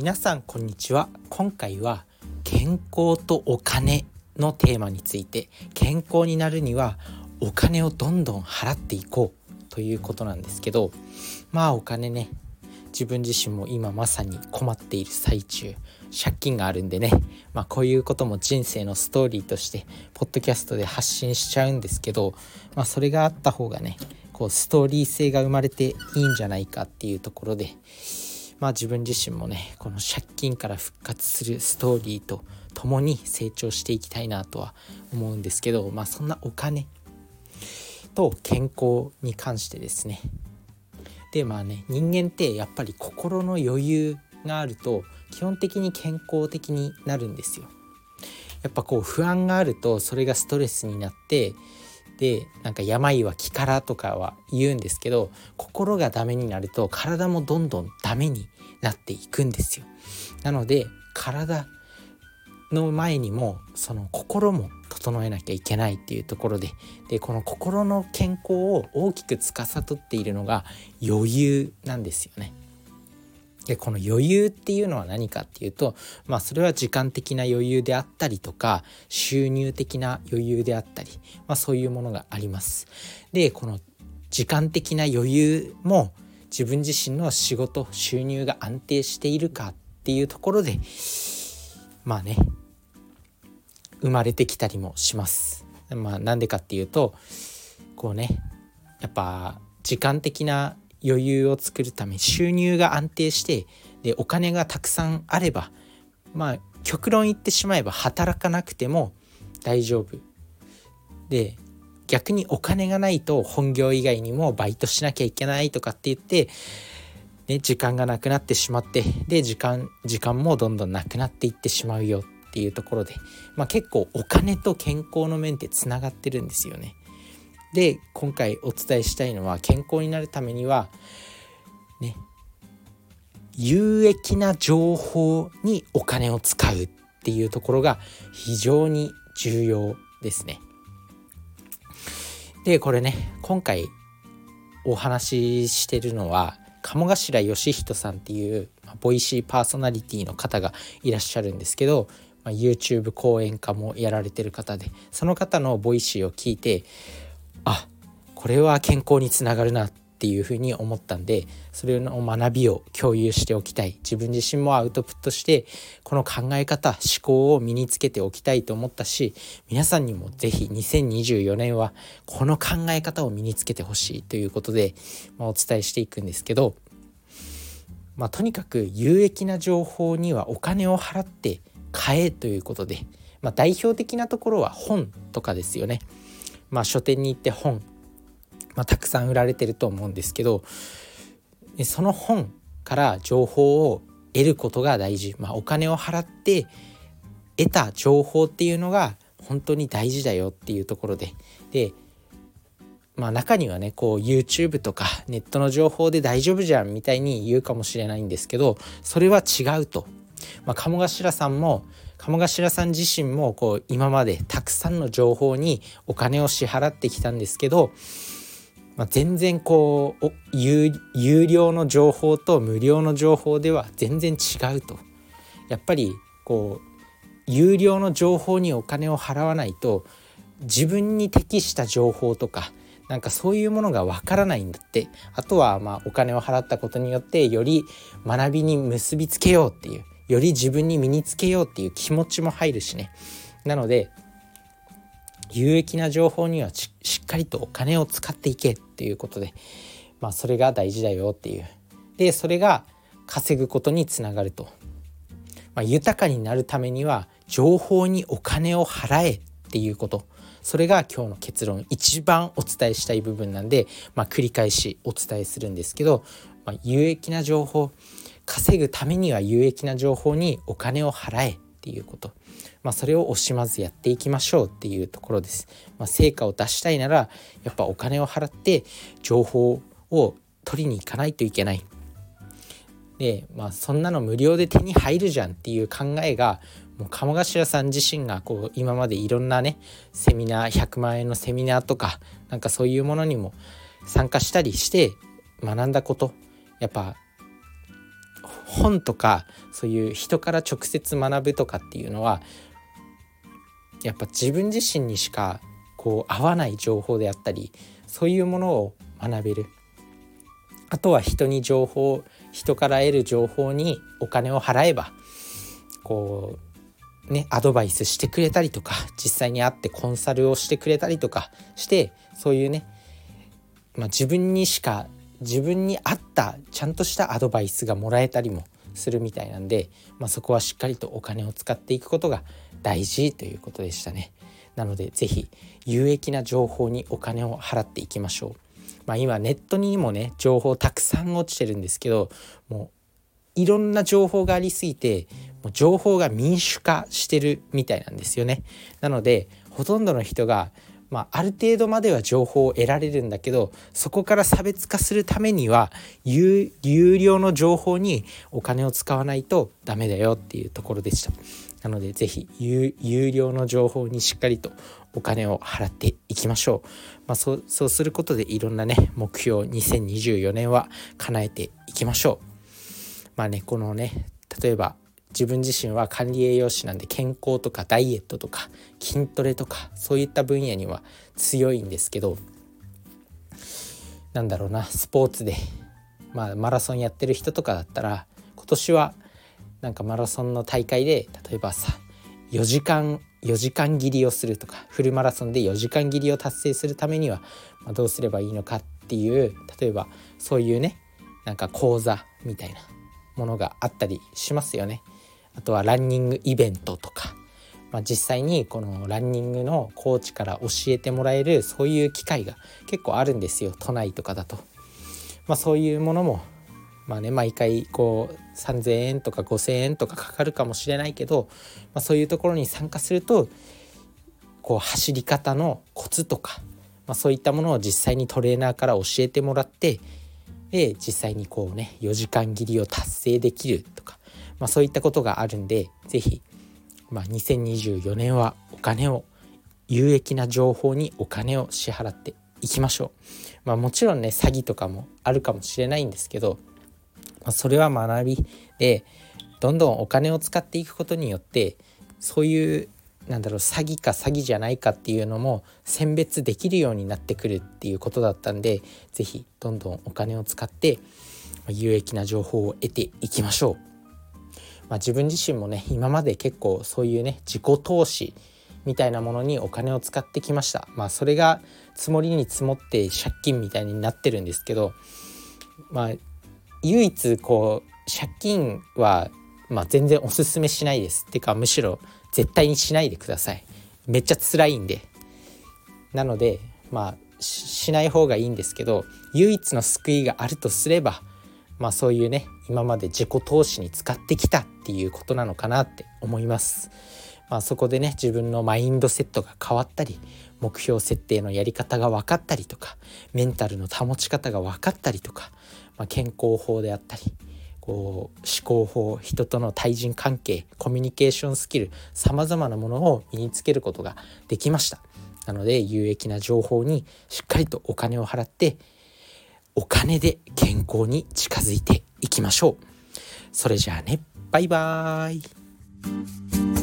皆さんこんにちは。今回は健康とお金のテーマについて健康になるにはお金をどんどん払っていこうということなんですけどまあお金ね自分自身も今まさに困っている最中借金があるんでね、まあ、こういうことも人生のストーリーとしてポッドキャストで発信しちゃうんですけど、まあ、それがあった方がねこうストーリー性が生まれていいんじゃないかっていうところでまあ自分自身もねこの借金から復活するストーリーと共に成長していきたいなとは思うんですけどまあそんなお金と健康に関してですねでまあね人間ってやっぱり心の余裕があると基本的に健康的になるんですよ。やっぱこう不安があるとそれがストレスになってでなんか病は気からとかは言うんですけど心がダメになると体もどんどんダメになっていくんですよ。なので体の前にもその心も整えなきゃいけないっていうところででこの心の健康を大きく司っているのが余裕なんですよね。でこの余裕っていうのは何かっていうとまあそれは時間的な余裕であったりとか収入的な余裕であったり、まあ、そういうものがあります。でこの時間的な余裕も自分自身の仕事収入が安定しているかっていうところでまあね生まれてきたりもします。まあなんでかっていうとこうねやっぱ時間的な余裕を作るため収入が安定してでお金がたくさんあればまあ極論言ってしまえば働かなくても大丈夫で逆にお金がないと本業以外にもバイトしなきゃいけないとかって言って、ね、時間がなくなってしまってで時間時間もどんどんなくなっていってしまうよっていうところで、まあ、結構お金と健康の面ってつながってるんですよね。で今回お伝えしたいのは健康になるためにはね有益な情報にお金を使うっていうところが非常に重要ですね。でこれね今回お話ししてるのは鴨頭義人さんっていうボイシーパーソナリティの方がいらっしゃるんですけど、まあ、YouTube 講演家もやられてる方でその方のボイシーを聞いてあこれは健康につながるなっていうふうに思ったんでそれの学びを共有しておきたい自分自身もアウトプットしてこの考え方思考を身につけておきたいと思ったし皆さんにも是非2024年はこの考え方を身につけてほしいということで、まあ、お伝えしていくんですけど、まあ、とにかく有益な情報にはお金を払って買えということで、まあ、代表的なところは本とかですよね。まあ、書店に行って本、まあ、たくさん売られてると思うんですけどその本から情報を得ることが大事、まあ、お金を払って得た情報っていうのが本当に大事だよっていうところで。でまあ中にはねこう YouTube とかネットの情報で大丈夫じゃんみたいに言うかもしれないんですけどそれは違うと、まあ、鴨頭さんも鴨頭さん自身もこう今までたくさんの情報にお金を支払ってきたんですけど、まあ、全然こう有料の情報と無料の情報では全然違うと。やっぱりこう有料の情報にお金を払わないと自分に適した情報とかなんかそういうものがわからないんだってあとはまあお金を払ったことによってより学びに結びつけようっていうより自分に身につけようっていう気持ちも入るしねなので有益な情報にはしっかりとお金を使っていけっていうことでまあそれが大事だよっていう。でそれが稼ぐことにつながると、まあ、豊かになるためには情報にお金を払えっていうこと。それが今日の結論一番お伝えしたい部分なんで、まあ、繰り返しお伝えするんですけど、まあ、有益な情報稼ぐためには有益な情報にお金を払え。っていうこと、まあ、それを惜しまずやっていきましょうっていうところです。まあ、成果を出したいならやっぱお金を払って情報を取りに行かないといけない。でまあそんなの無料で手に入るじゃんっていう考えがもう鴨頭さん自身がこう今までいろんなねセミナー100万円のセミナーとかなんかそういうものにも参加したりして学んだことやっぱ本とかそういう人から直接学ぶとかっていうのはやっぱ自分自身にしかこう合わない情報であったりそういうものを学べる。あとは人に情報人から得る情報にお金を払えばこうねアドバイスしてくれたりとか実際に会ってコンサルをしてくれたりとかしてそういうね、まあ、自分にしか自分に合ったちゃんとしたアドバイスがもらえたりもするみたいなんで、まあ、そこはしっかりとお金を使っていくことが大事ということでしたね。なので是非有益な情報にお金を払っていきましょう。まあ、今ネットにもね情報たくさん落ちてるんですけどもういろんな情報がありすぎてもう情報が民主化してるみたいなんですよね。なのでほとんどの人がまあ、ある程度までは情報を得られるんだけどそこから差別化するためには有料の情報にお金を使わないとダメだよっていうところでした。なので是非有料の情報にしっかりとお金を払っていきましょう、まあ、そうそうすることでいろんなね目標2024年は叶えていきましょう。まあねこのね例えば自分自身は管理栄養士なんで健康とかダイエットとか筋トレとかそういった分野には強いんですけどなんだろうなスポーツで、まあ、マラソンやってる人とかだったら今年はなんかマラソンの大会で例えばさ4時間4時間切りをするとかフルマラソンで4時間切りを達成するためには、ま、どうすればいいのかっていう例えばそういうねなんか講座みたいなものがあったりしますよね。あとはランニングイベントとか、まあ、実際にこのランニングのコーチから教えてもらえるそういう機会が結構あるんですよ都内とかだと。まあ、そういうものもまあね毎回こう3,000円とか5,000円とかかかるかもしれないけど、まあ、そういうところに参加するとこう走り方のコツとか、まあ、そういったものを実際にトレーナーから教えてもらってで実際にこうね4時間切りを達成できるとかまあ、そういったことがあるんで是非、まあ、2024年はお金を有益な情報にお金を支払っていきましょう。まあ、もちろんね詐欺とかもあるかもしれないんですけど、まあ、それは学びでどんどんお金を使っていくことによってそういうなんだろう詐欺か詐欺じゃないかっていうのも選別できるようになってくるっていうことだったんで是非どんどんお金を使って有益な情報を得ていきましょう。まあ、自分自身もね今まで結構そういうね自己投資みたいなものにお金を使ってきました。まあそれが積もりに積もって借金みたいになってるんですけどまあ唯一こう借金はまあ全然おすすめしないです。っていうかむしろ絶対にしないでください。めっちゃ辛いんで。なのでまあしない方がいいんですけど唯一の救いがあるとすればまあそういうね今まで自己投資に使ってきたっていうことなのかなって思います。まあ、そこでね自分のマインドセットが変わったり目標設定のやり方が分かったりとかメンタルの保ち方が分かったりとか、まあ、健康法であったりこう思考法人との対人関係コミュニケーションスキルさまざまなものを身につけることができましたなので有益な情報にしっかりとお金を払ってお金で健康に近づいていきましょう。それじゃあね、バイバーイ。